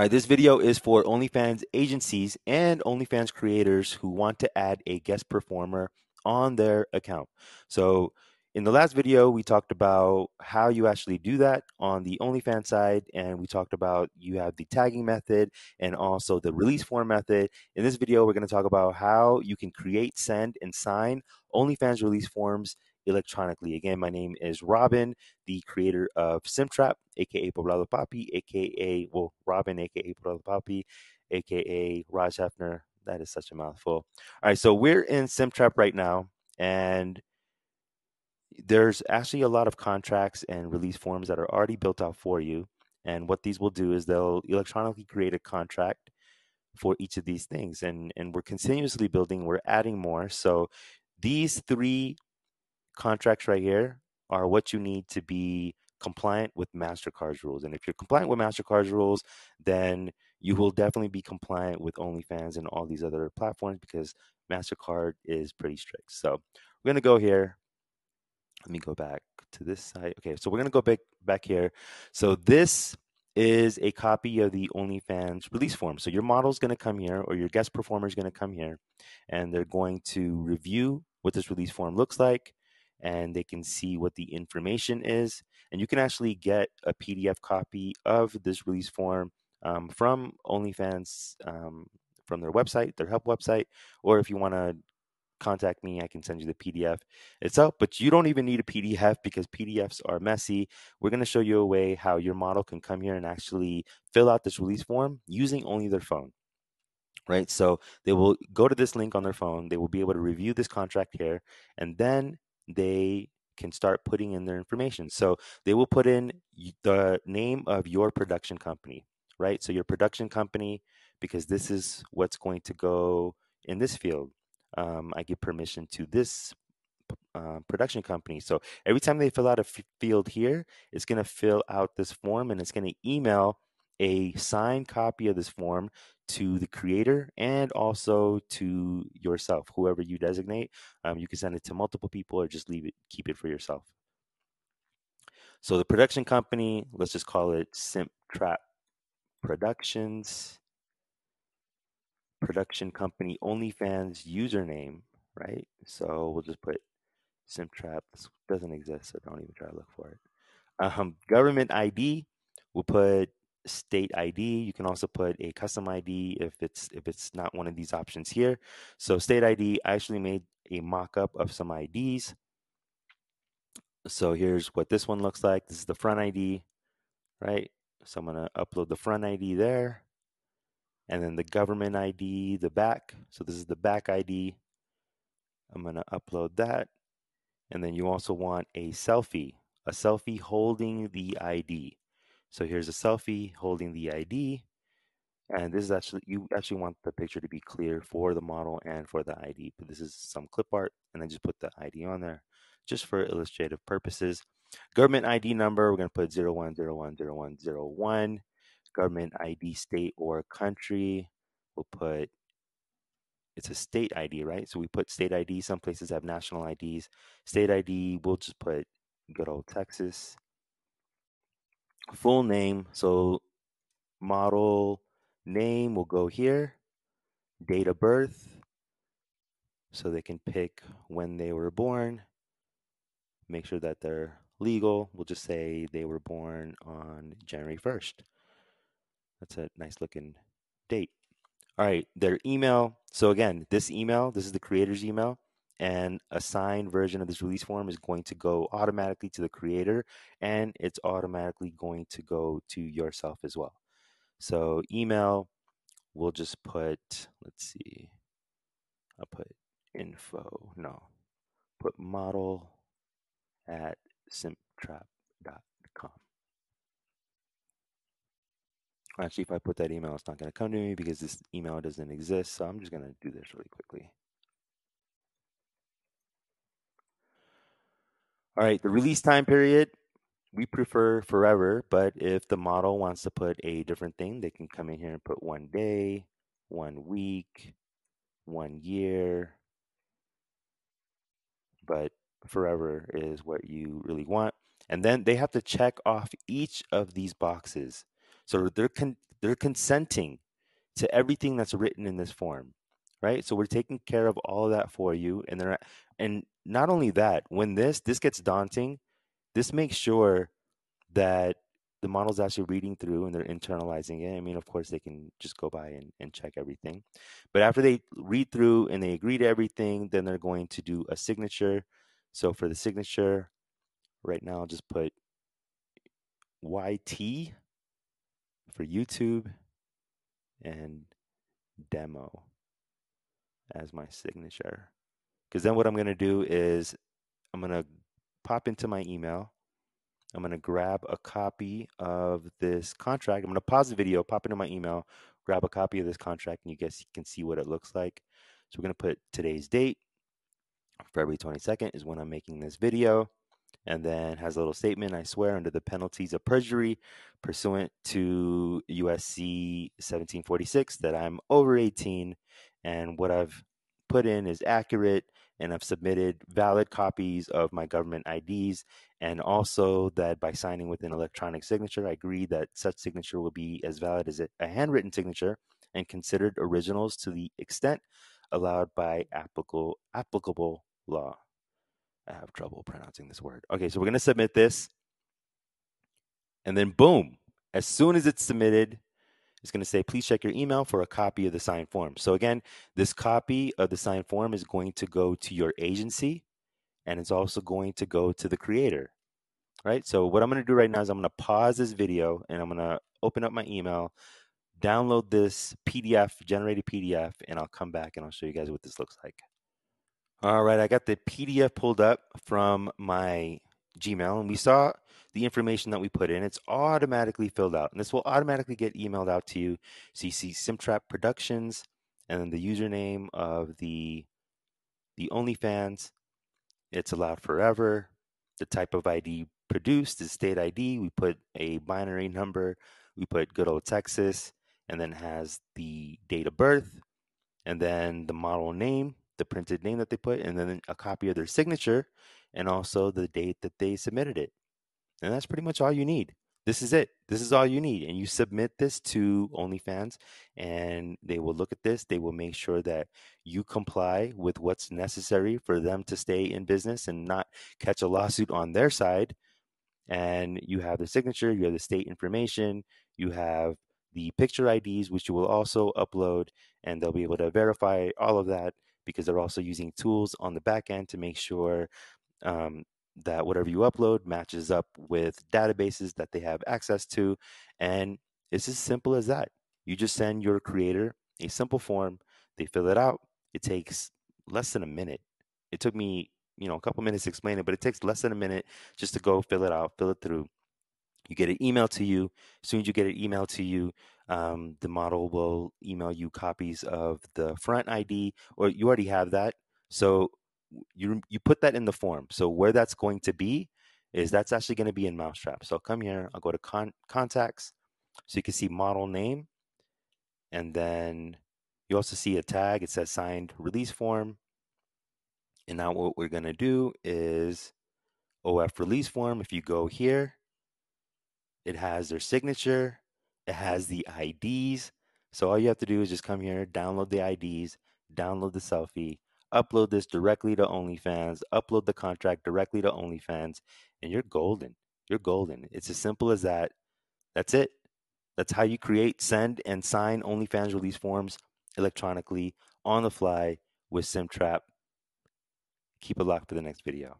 All right, this video is for OnlyFans agencies and OnlyFans creators who want to add a guest performer on their account. So, in the last video, we talked about how you actually do that on the OnlyFans side, and we talked about you have the tagging method and also the release form method. In this video, we're going to talk about how you can create, send, and sign OnlyFans release forms electronically. Again, my name is Robin, the creator of SimpTrap, aka Poblado Papi, aka well Robin, aka Poblado Papi, aka Raj Hefner. That is such a mouthful. All right, so we're in SimpTrap right now, and there's actually a lot of contracts and release forms that are already built out for you. And what these will do is they'll electronically create a contract for each of these things. And, and we're continuously building, we're adding more. So these three contracts right here are what you need to be compliant with MasterCard's rules. And if you're compliant with MasterCard's rules, then you will definitely be compliant with OnlyFans and all these other platforms because MasterCard is pretty strict. So we're going to go here let me go back to this side. Okay, so we're gonna go back back here. So this is a copy of the OnlyFans release form. So your model is gonna come here, or your guest performer is gonna come here, and they're going to review what this release form looks like, and they can see what the information is. And you can actually get a PDF copy of this release form um, from OnlyFans um, from their website, their help website, or if you want to contact me. I can send you the PDF itself, but you don't even need a PDF because PDFs are messy. We're going to show you a way how your model can come here and actually fill out this release form using only their phone. Right. So they will go to this link on their phone. They will be able to review this contract here, and then they can start putting in their information. So they will put in the name of your production company, right? So your production company, because this is what's going to go in this field um, I give permission to this uh, production company. So every time they fill out a f- field here, it's going to fill out this form and it's going to email a signed copy of this form to the creator and also to yourself, whoever you designate. Um, you can send it to multiple people or just leave it, keep it for yourself. So the production company, let's just call it Simp Trap Productions production company OnlyFans username, right? So we'll just put SimpTrap. This doesn't exist, so don't even try to look for it. Um, government ID, we'll put state ID. You can also put a custom ID if it's if it's not one of these options here. So state ID, I actually made a mock-up of some IDs. So here's what this one looks like. This is the front ID, right? So I'm gonna upload the front ID there and then the government ID, the back. So this is the back ID. I'm to upload that. And then you also want a selfie, a selfie holding the ID. So here's a selfie holding the ID. And this is actually, you actually want the picture to be clear for the model and for the ID. But this is some clip art, and then just put the ID on there just for illustrative purposes. Government ID number, we're going to put 01010101 government ID state or country. We'll put it's a state ID, right? So we put state ID. Some places have national IDs. State ID, we'll just put good old Texas. Full name. So model name will go here. Date of birth. So they can pick when they were born. Make sure that they're legal. We'll just say they were born on January 1st. That's a nice looking date. All right, their email. So again, this email, this is the creator's email, and a signed version of this release form is going to go automatically to the creator, and it's automatically going to go to yourself as well. So email, we'll just put, let's see, I'll put info, no, put model at simptrap.com. Actually, if I put that email, it's not going to come to me because this email doesn't exist. So I'm just going to do this really quickly. All right, the release time period, we prefer forever, but if the model wants to put a different thing, they can come in here and put one day, one week, one year. But forever is what you really want. And then they have to check off each of these boxes. So they're con- they're consenting to everything that's written in this form, right? So we're taking care of all of that for you, and they're and not only that, when this this gets daunting, this makes sure that the model's actually reading through and they're internalizing it. I mean, of course, they can just go by and, and check everything. But after they read through and they agree to everything, then they're going to do a signature. So for the signature, right now, I'll just put YT for YouTube and demo as my signature. Because then what I'm going to do is I'm going to pop into my email I'm going to grab a copy of this contract. I'm going to pause the video, pop into my email, grab a copy of this contract, and you guys can see what it looks like. So we're going to put today's date. February 22nd is when I'm making this video and then has a little statement I swear under the penalties of perjury pursuant to USC 1746 that I'm over 18 and what I've put in is accurate and I've submitted valid copies of my government IDs, and also that by signing with an electronic signature, I agree that such signature will be as valid as a handwritten signature and considered originals to the extent allowed by applicable applicable law. I have trouble pronouncing this word. Okay, so we're going to submit this. And then boom, as soon as it's submitted, it's going to say, please check your email for a copy of the signed form. So again, this copy of the signed form is going to go to your agency and it's also going to go to the creator, right? So what I'm going to do right now is I'm going to pause this video and I'm going to open up my email, download this PDF, generated PDF, and I'll come back and I'll show you guys what this looks like. All right, I got the PDF pulled up from my Gmail and we saw the information that we put in, it's automatically filled out. And this will automatically get emailed out to you. So you see SimpTrap Productions and then the username of the the OnlyFans. It's allowed forever. The type of ID produced is state ID. We put a binary number. We put good old Texas and then has the date of birth and then the model name, the printed name that they put, and then a copy of their signature and also the date that they submitted it. And that's pretty much all you need. This is it. This is all you need. And you submit this to OnlyFans, and they will look at this. They will make sure that you comply with what's necessary for them to stay in business and not catch a lawsuit on their side. And you have the signature, you have the state information, you have the picture IDs, which you will also upload, and they'll be able to verify all of that because they're also using tools on the back end to make sure um, that whatever you upload matches up with databases that they have access to. And it's as simple as that. You just send your creator a simple form, they fill it out. It takes less than a minute. It took me, you know, a couple minutes to explain it, but it takes less than a minute just to go fill it out, fill it through. You get an email to you. As soon as you get an email to you, um, the model will email you copies of the front ID, or you already have that. So you you put that in the form. So where that's going to be is that's actually going to be in Mousetrap. So I'll come here, I'll go to con- contacts, so you can see model name, and then you also see a tag. It says signed release form. And now what we're going to do is OF release form. If you go here, it has their signature, it has the IDs. So all you have to do is just come here, download the IDs, download the selfie, upload this directly to OnlyFans, upload the contract directly to OnlyFans, and you're golden. You're golden. It's as simple as that. That's it. That's how you create, send, and sign OnlyFans release forms electronically on the fly with SimpTrap. Keep it locked for the next video.